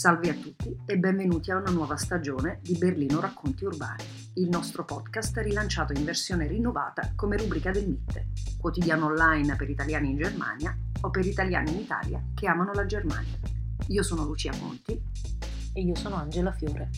Salve a tutti e benvenuti a una nuova stagione di Berlino Racconti Urbani, il nostro podcast rilanciato in versione rinnovata come rubrica del MIT, quotidiano online per italiani in Germania o per italiani in Italia che amano la Germania. Io sono Lucia Conti e io sono Angela Fiore.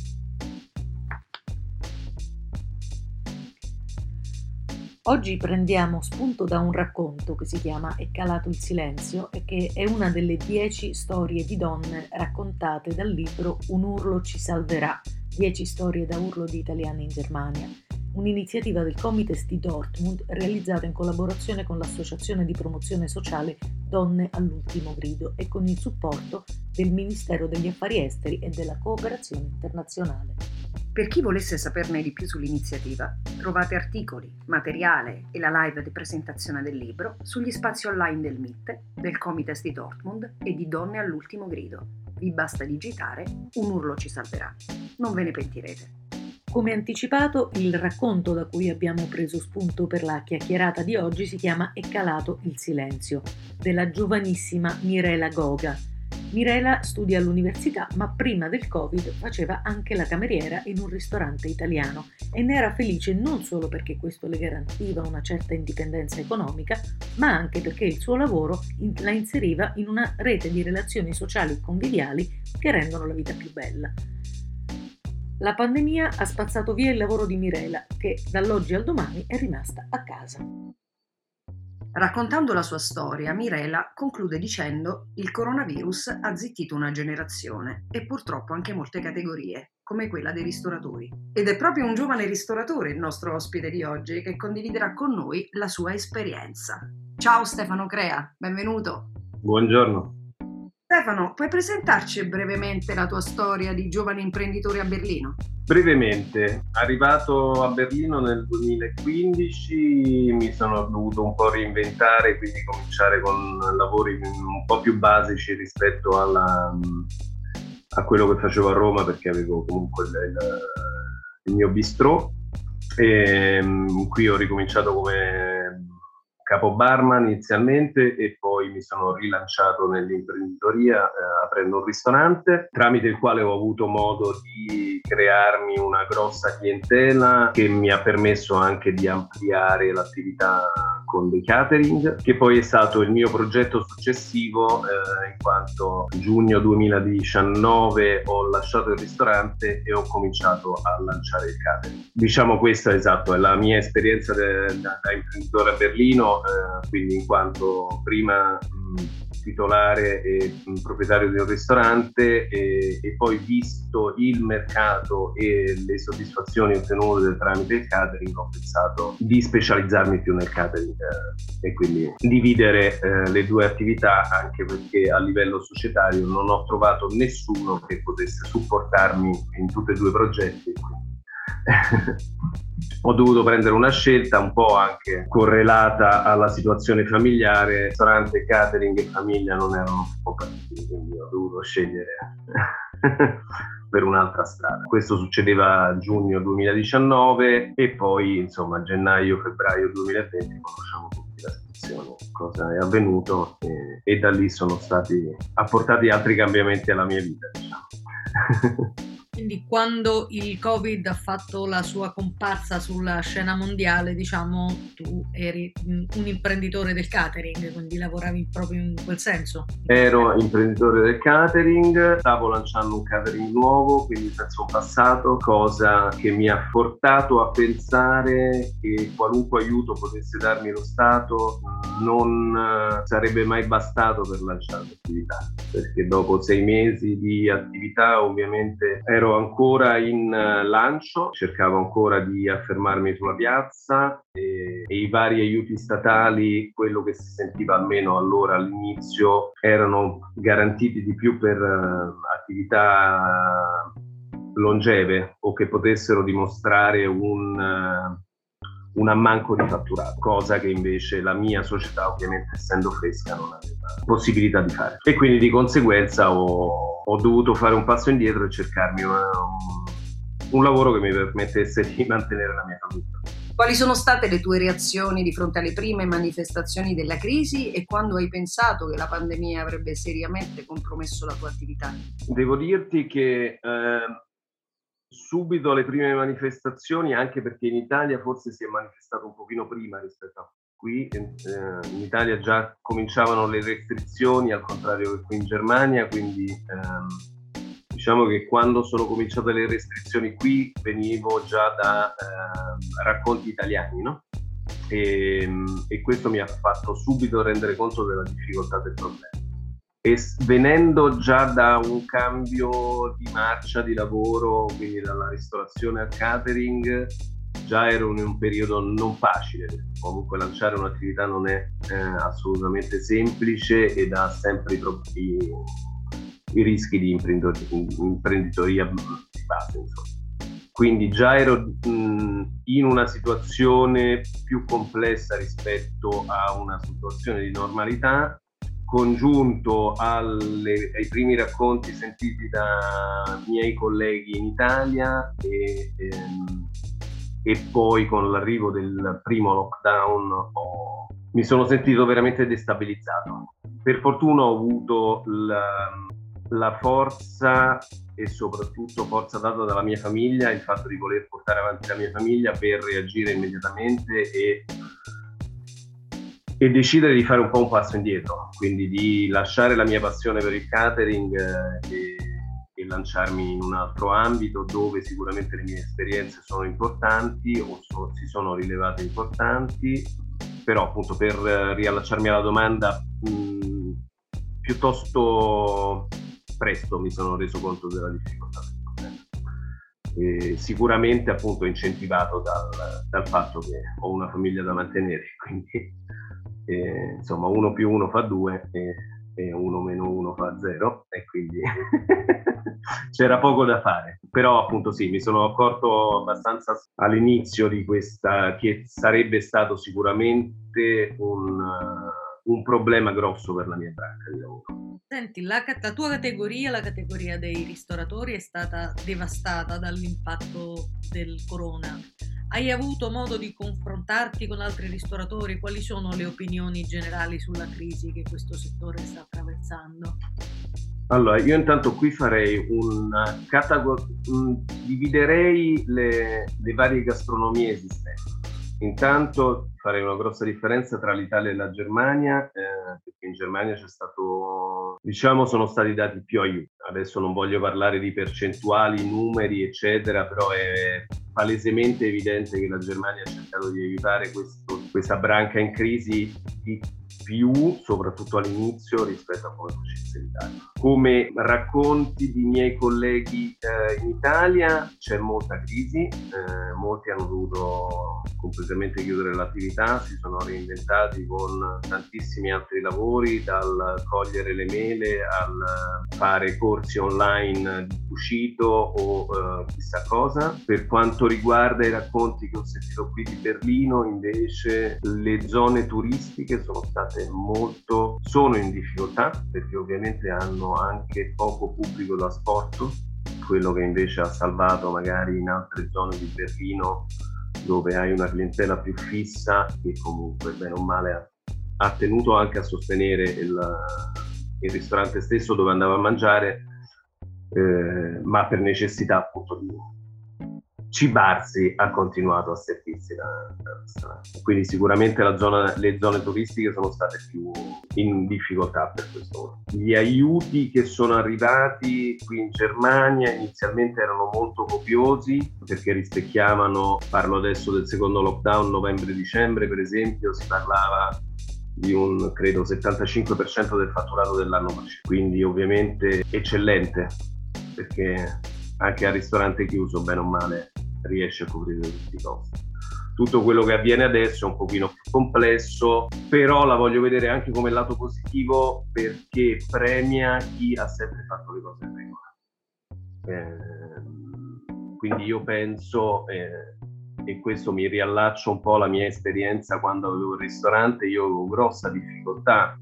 Oggi prendiamo spunto da un racconto che si chiama È calato il silenzio e che è una delle dieci storie di donne raccontate dal libro Un urlo ci salverà, dieci storie da urlo di italiani in Germania, un'iniziativa del Comites di Dortmund realizzata in collaborazione con l'associazione di promozione sociale Donne all'ultimo grido e con il supporto del Ministero degli Affari Esteri e della Cooperazione Internazionale. Per chi volesse saperne di più sull'iniziativa, trovate articoli, materiale e la live di presentazione del libro sugli spazi online del MIT, del Comites di Dortmund e di Donne all'ultimo grido. Vi basta digitare Un urlo ci salverà. Non ve ne pentirete. Come anticipato, il racconto da cui abbiamo preso spunto per la chiacchierata di oggi si chiama È calato il silenzio, della giovanissima Mirela Goga, Mirela studia all'università, ma prima del Covid faceva anche la cameriera in un ristorante italiano e ne era felice non solo perché questo le garantiva una certa indipendenza economica, ma anche perché il suo lavoro la inseriva in una rete di relazioni sociali conviviali che rendono la vita più bella. La pandemia ha spazzato via il lavoro di Mirela, che dall'oggi al domani è rimasta a casa. Raccontando la sua storia, Mirela conclude dicendo il coronavirus ha zittito una generazione e purtroppo anche molte categorie, come quella dei ristoratori. Ed è proprio un giovane ristoratore il nostro ospite di oggi che condividerà con noi la sua esperienza. Ciao Stefano Crea, benvenuto. Buongiorno. Stefano, puoi presentarci brevemente la tua storia di giovane imprenditore a Berlino? Brevemente, arrivato a Berlino nel 2015 mi sono dovuto un po' reinventare, quindi cominciare con lavori un po' più basici rispetto alla, a quello che facevo a Roma perché avevo comunque il, il, mio bistrò e qui ho ricominciato come capo barman inizialmente e poi mi sono rilanciato nell'imprenditoria eh, aprendo un ristorante tramite il quale ho avuto modo di crearmi una grossa clientela che mi ha permesso anche di ampliare l'attività con dei catering che poi è stato il mio progetto successivo eh, in quanto giugno 2019 ho lasciato il ristorante e ho cominciato a lanciare il catering. Diciamo questa esatto è la mia esperienza de, da, da imprenditore a Berlino eh, quindi in quanto prima mh, titolare e proprietario di un ristorante e, e, poi visto il mercato e le soddisfazioni ottenute tramite il catering ho pensato di specializzarmi più nel catering eh, e quindi dividere eh, le due attività anche perché a livello societario non ho trovato nessuno che potesse supportarmi in tutti e due i progetti ho dovuto prendere una scelta un po' anche correlata alla situazione familiare. Ristorante, catering e famiglia non erano compatibili, quindi ho dovuto scegliere per un'altra strada. Questo succedeva a giugno 2019 e poi insomma a gennaio-febbraio 2020 conosciamo tutti la situazione, cosa è avvenuto e, e da lì sono stati apportati altri cambiamenti alla mia vita. Diciamo. Quindi quando il Covid ha fatto la sua comparsa sulla scena mondiale, diciamo, tu eri un imprenditore del catering, quindi lavoravi proprio in quel senso? Ero imprenditore del catering, stavo lanciando un catering nuovo, quindi un passato, cosa che mi ha portato a pensare che qualunque aiuto potesse darmi lo Stato non eh, sarebbe mai bastato per lanciare l'attività, perché dopo sei mesi di attività ovviamente ero ancora in eh, lancio, cercavo ancora di affermarmi sulla piazza e, e, i vari aiuti statali, quello che si sentiva almeno allora all'inizio, erano garantiti di più per uh, attività longeve o che potessero dimostrare un... Un ammanco di fatturato, cosa che invece la mia società, ovviamente essendo fresca, non aveva possibilità di fare. E quindi di conseguenza ho, ho dovuto fare un passo indietro e cercarmi una, un, un lavoro che mi permettesse di mantenere la mia famiglia. Quali sono state le tue reazioni di fronte alle prime manifestazioni della crisi e quando hai pensato che la pandemia avrebbe seriamente compromesso la tua attività? Devo dirti che eh, subito alle prime manifestazioni, anche perché in Italia forse si è manifestato un pochino prima rispetto a qui, eh, in Italia già cominciavano le restrizioni, al contrario che qui in Germania, quindi ehm, diciamo che quando sono cominciate le restrizioni qui venivo già da eh, racconti italiani, no? E, e, questo mi ha fatto subito rendere conto della difficoltà del problema. E venendo già da un cambio di marcia di lavoro, quindi dalla ristorazione al catering, già ero in un periodo non facile, comunque lanciare un'attività non è eh, assolutamente semplice ed ha sempre i, i, i rischi di imprenditoria di base. Insomma. Quindi già ero mh, in una situazione più complessa rispetto a una situazione di normalità, congiunto alle, ai primi racconti sentiti da miei colleghi in Italia e, ehm, e poi con l'arrivo del primo lockdown ho, mi sono sentito veramente destabilizzato. Per fortuna ho avuto la, la forza e soprattutto forza data dalla mia famiglia, il fatto di voler portare avanti la mia famiglia per reagire immediatamente e, e decidere di fare un po' un passo indietro, quindi di lasciare la mia passione per il catering eh, e e lanciarmi in un altro ambito dove sicuramente le mie esperienze sono importanti o so, si sono rilevate importanti, però appunto per riallacciarmi alla domanda mh, piuttosto presto mi sono reso conto della difficoltà del problema. E sicuramente appunto incentivato dal, dal, fatto che ho una famiglia da mantenere, quindi eh, insomma uno più uno fa due e, e uno meno uno fa zero e quindi c'era poco da fare. Però appunto sì, mi sono accorto abbastanza all'inizio di questa che sarebbe stato sicuramente un, uh, un problema grosso per la mia branca di lavoro. Senti, la, la, tua categoria, la categoria dei ristoratori, è stata devastata dall'impatto del corona. Hai avuto modo di confrontarti con altri ristoratori? Quali sono le opinioni generali sulla crisi che questo settore sta attraversando? Allora, io intanto qui farei un categoria, dividerei le, le varie gastronomie esistenti. Intanto farei una grossa differenza tra l'Italia e la Germania, eh, perché in Germania c'è stato, diciamo, sono stati dati più aiuti. Adesso non voglio parlare di percentuali, numeri, eccetera, però è palesemente evidente che la Germania ha cercato di aiutare questo, questa branca in crisi di più, soprattutto all'inizio, rispetto a come facesse l'Italia. Come racconti di miei colleghi eh, in Italia c'è molta crisi, eh, molti hanno dovuto completamente chiudere l'attività, si sono reinventati con tantissimi altri lavori, dal cogliere le mele al fare corsi online di cucito o eh, chissà cosa. Per quanto riguarda i racconti che ho sentito qui di Berlino, invece le zone turistiche sono state molto sono in difficoltà perché ovviamente hanno anche poco pubblico da sport, quello che invece ha salvato magari in altre zone di Berlino dove hai una clientela più fissa che comunque bene o male ha, tenuto anche a sostenere il, il, ristorante stesso dove andava a mangiare, eh, ma per necessità appunto di cibarsi ha continuato a servirsi ristorante. Quindi sicuramente zona, le zone turistiche sono state più in difficoltà per questo. Gli aiuti che sono arrivati qui in Germania inizialmente erano molto copiosi perché rispecchiavano, parlo adesso del secondo lockdown novembre-dicembre per esempio, si parlava di un credo 75% del fatturato dell'anno precedente, quindi ovviamente eccellente perché anche al ristorante chiuso, bene o male, riesce a coprire tutti i costi. Tutto quello che avviene adesso è un pochino più complesso, però la voglio vedere anche come lato positivo perché premia chi ha sempre fatto le cose in regola. Eh, quindi io penso, eh, e questo mi riallaccio un po' alla mia esperienza quando avevo il ristorante, io avevo grossa difficoltà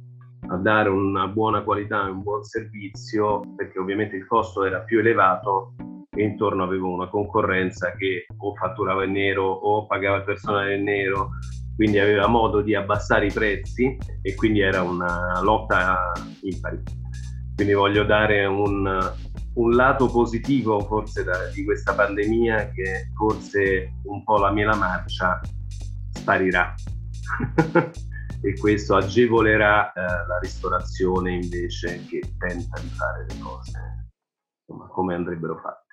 a dare una buona qualità e un buon servizio perché ovviamente il costo era più elevato e intorno avevo una concorrenza che o fatturava in nero o pagava il personale in nero, quindi aveva modo di abbassare i prezzi e quindi era una lotta impari. Quindi voglio dare un, un lato positivo forse da, di questa pandemia che forse un po' la mela marcia sparirà e questo agevolerà eh, la ristorazione invece che tenta di fare le cose insomma, come andrebbero fatte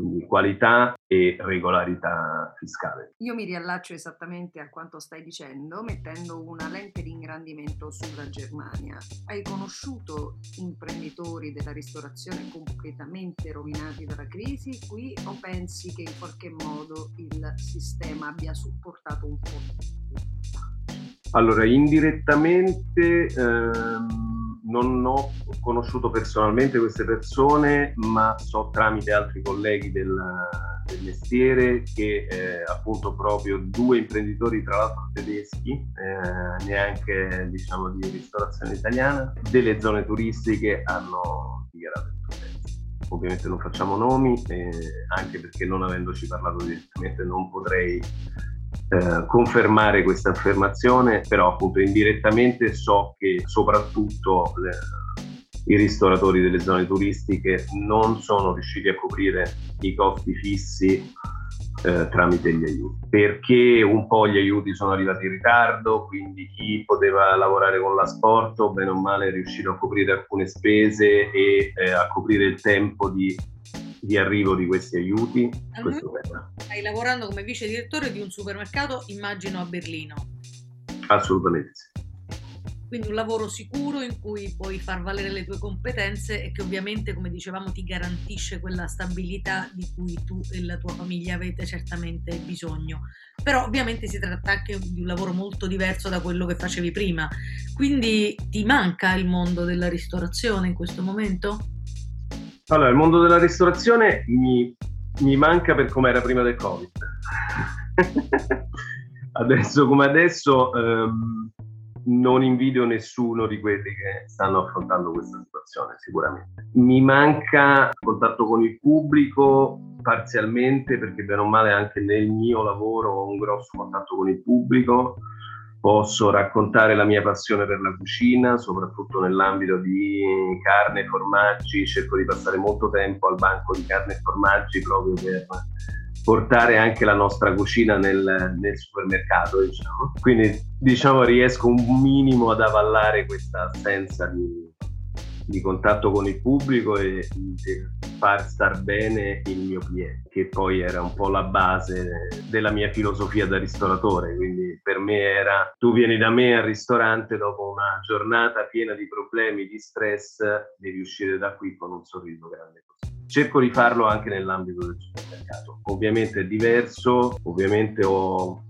quindi qualità e regolarità fiscale. Io mi riallaccio esattamente a quanto stai dicendo, mettendo una lente di ingrandimento sulla Germania. Hai conosciuto imprenditori della ristorazione completamente rovinati dalla crisi qui o pensi che in qualche modo il sistema abbia supportato un po'? Allora, indirettamente... Ehm non ho conosciuto personalmente queste persone, ma so tramite altri colleghi del, del mestiere che eh, appunto proprio due imprenditori, tra l'altro tedeschi, eh, neanche diciamo di ristorazione italiana, delle zone turistiche hanno dichiarato il protesta. Ovviamente non facciamo nomi, eh, anche perché non avendoci parlato direttamente non potrei eh, confermare questa affermazione, però appunto indirettamente so che soprattutto le, i ristoratori delle zone turistiche non sono riusciti a coprire i costi fissi eh, tramite gli aiuti, perché un po' gli aiuti sono arrivati in ritardo, quindi chi poteva lavorare con l'asporto, bene o male, è riuscito a coprire alcune spese e eh, a coprire il tempo di di arrivo di questi aiuti. Stai lavorando come vice direttore di un supermercato, immagino a Berlino. Assolutamente sì. Quindi un lavoro sicuro in cui puoi far valere le tue competenze e che ovviamente, come dicevamo, ti garantisce quella stabilità di cui tu e la tua famiglia avete certamente bisogno. Però ovviamente si tratta anche di un lavoro molto diverso da quello che facevi prima. Quindi ti manca il mondo della ristorazione in questo momento? Allora, il mondo della ristorazione mi, mi manca per come era prima del Covid. adesso come adesso ehm, non invidio nessuno di quelli che stanno affrontando questa situazione, sicuramente. Mi manca il contatto con il pubblico parzialmente perché bene o male anche nel mio lavoro ho un grosso contatto con il pubblico posso raccontare la mia passione per la cucina, soprattutto nell'ambito di carne e formaggi, cerco di passare molto tempo al banco di carne e formaggi proprio per portare anche la nostra cucina nel, nel supermercato, diciamo. Quindi diciamo riesco un minimo ad avallare questa assenza di, di contatto con il pubblico e di far star bene il mio cliente, che poi era un po' la base della mia filosofia da ristoratore. Quindi per me era tu vieni da me al ristorante dopo una giornata piena di problemi, di stress, devi uscire da qui con un sorriso grande così. Cerco di farlo anche nell'ambito del supermercato. Ovviamente è diverso, ovviamente ho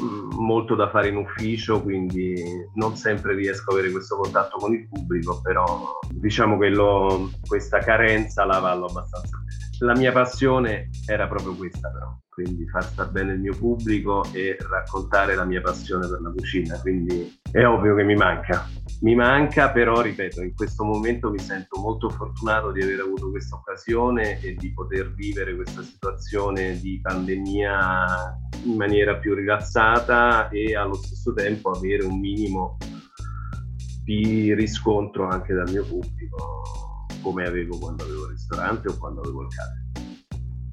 molto da fare in ufficio, quindi non sempre riesco ad avere questo contatto con il pubblico, però diciamo che lo, questa carenza la vallo abbastanza bene. La mia passione era proprio questa però, quindi far star bene il mio pubblico e raccontare la mia passione per la cucina, quindi è ovvio che mi manca. Mi manca, però ripeto, in questo momento mi sento molto fortunato di aver avuto questa occasione e di poter vivere questa situazione di pandemia in maniera più rilassata e allo stesso tempo avere un minimo di riscontro anche dal mio pubblico come avevo quando avevo il ristorante o quando avevo il caffè.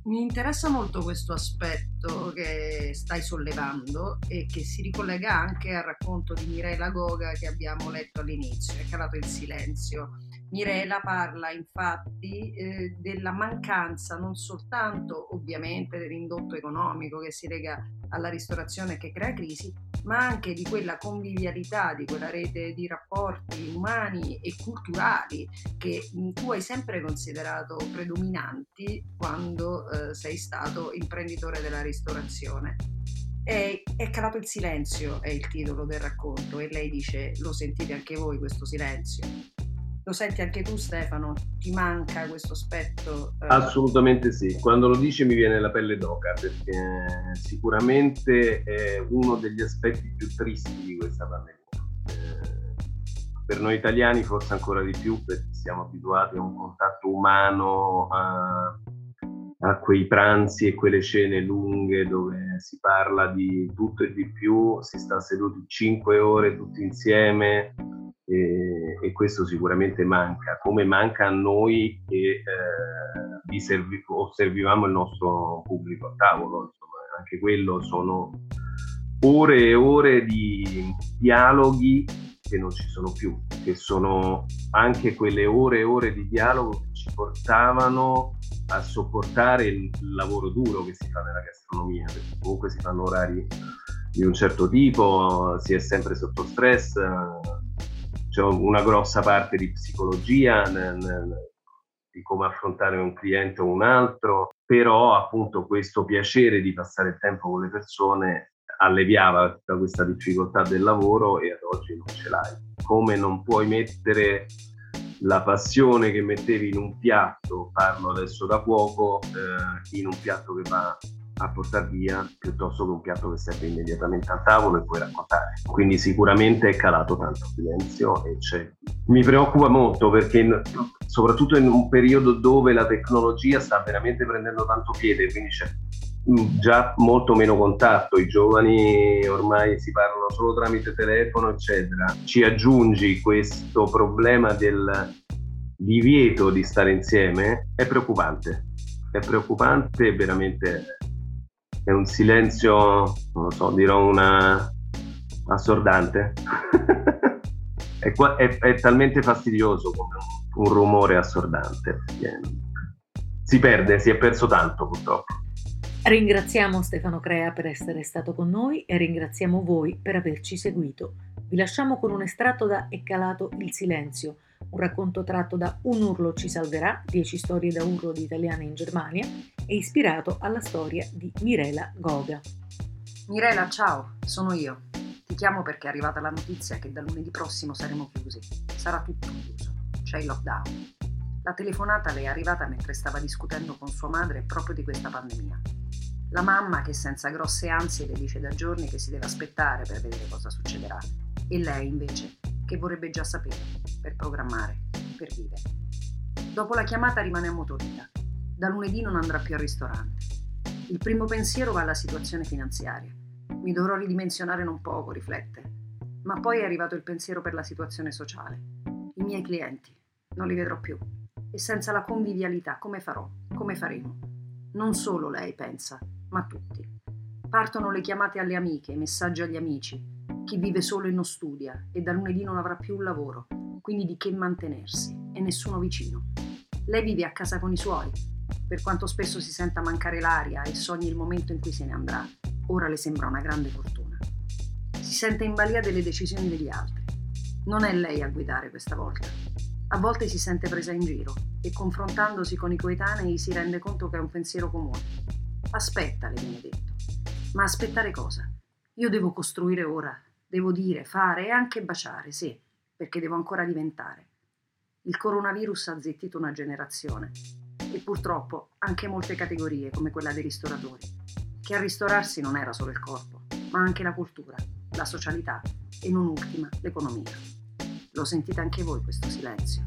Mi interessa molto questo aspetto che stai sollevando e che si ricollega anche al racconto di Mirela Goga che abbiamo letto all'inizio, è calato il silenzio. Mirela parla infatti eh, della mancanza non soltanto ovviamente dell'indotto economico che si lega alla ristorazione che crea crisi, ma anche di quella convivialità, di quella rete di rapporti umani e culturali che tu hai sempre considerato predominanti quando eh, sei stato imprenditore della ristorazione. È, è, calato il silenzio, è il titolo del racconto, e lei dice: Lo sentite anche voi questo silenzio? Lo senti anche tu Stefano? Ti manca questo aspetto? Eh... Assolutamente sì, quando lo dici mi viene la pelle d'oca perché sicuramente è uno degli aspetti più tristi di questa pandemia. Eh, per noi italiani forse ancora di più perché siamo abituati a un contatto umano, a, a quei pranzi e quelle cene lunghe dove si parla di tutto e di più, si sta seduti cinque ore tutti insieme e, e questo sicuramente manca, come manca a noi che eh, servi, osservivamo il nostro pubblico a tavolo, insomma, anche quello sono ore e ore di dialoghi che non ci sono più, che sono anche quelle ore e ore di dialogo che ci portavano a sopportare il lavoro duro che si fa nella gastronomia, perché comunque si fanno orari di un certo tipo, si è sempre sotto stress, c'è una grossa parte di psicologia, nel, nel, di come affrontare un cliente o un altro, però appunto questo piacere di passare il tempo con le persone alleviava tutta questa difficoltà del lavoro e ad oggi non ce l'hai. Come non puoi mettere la passione che mettevi in un piatto, parlo adesso da cuoco, eh, in un piatto che va a portare via piuttosto che un piatto che serve immediatamente al tavolo e puoi raccontare. Quindi sicuramente è calato tanto il silenzio e c'è. Mi preoccupa molto perché soprattutto in un periodo dove la tecnologia sta veramente prendendo tanto piede, quindi c'è già molto meno contatto, i giovani ormai si parlano solo tramite telefono, eccetera. Ci aggiungi questo problema del divieto di stare insieme, è preoccupante. È preoccupante, veramente è un silenzio, non lo so, dirò una assordante. è, è, è, talmente fastidioso come un, un rumore assordante. Si perde, si è perso tanto purtroppo. Ringraziamo Stefano Crea per essere stato con noi e ringraziamo voi per averci seguito. Vi lasciamo con un estratto da È calato il silenzio, un racconto tratto da Un urlo ci salverà, 10 storie da urlo di italiane in Germania, e ispirato alla storia di Mirela Goga. Mirela, ciao, sono io. Ti chiamo perché è arrivata la notizia che da lunedì prossimo saremo chiusi. Sarà tutto chiuso. C'è il lockdown. La telefonata le è arrivata mentre stava discutendo con sua madre proprio di questa pandemia. La mamma che senza grosse ansie le dice da giorni che si deve aspettare per vedere cosa succederà e lei invece che vorrebbe già sapere per programmare, per vivere. Dopo la chiamata rimane ammutolita. Da lunedì non andrà più al ristorante. Il primo pensiero va alla situazione finanziaria. Mi dovrò ridimensionare non poco, riflette. Ma poi è arrivato il pensiero per la situazione sociale. I miei clienti. Non li vedrò più. E senza la convivialità come farò? Come faremo? Non solo lei pensa, ma tutti. Partono le chiamate alle amiche, i messaggi agli amici. Chi vive solo e non studia e da lunedì non avrà più un lavoro, quindi di che mantenersi e nessuno vicino. Lei vive a casa con i suoi, per quanto spesso si senta mancare l'aria e sogni il momento in cui se ne andrà, ora le sembra una grande fortuna. Si sente in balia delle decisioni degli altri. Non è lei a guidare questa volta. A volte si sente presa in giro e confrontandosi con i coetanei si rende conto che è un pensiero comune Aspetta, le viene detto. Ma aspettare cosa? Io devo costruire ora, devo dire, fare e anche baciare, sì, perché devo ancora diventare. Il coronavirus ha zittito una generazione e purtroppo anche molte categorie come quella dei ristoratori, che a ristorarsi non era solo il corpo, ma anche la cultura, la socialità e non ultima l'economia. Lo sentite anche voi questo silenzio?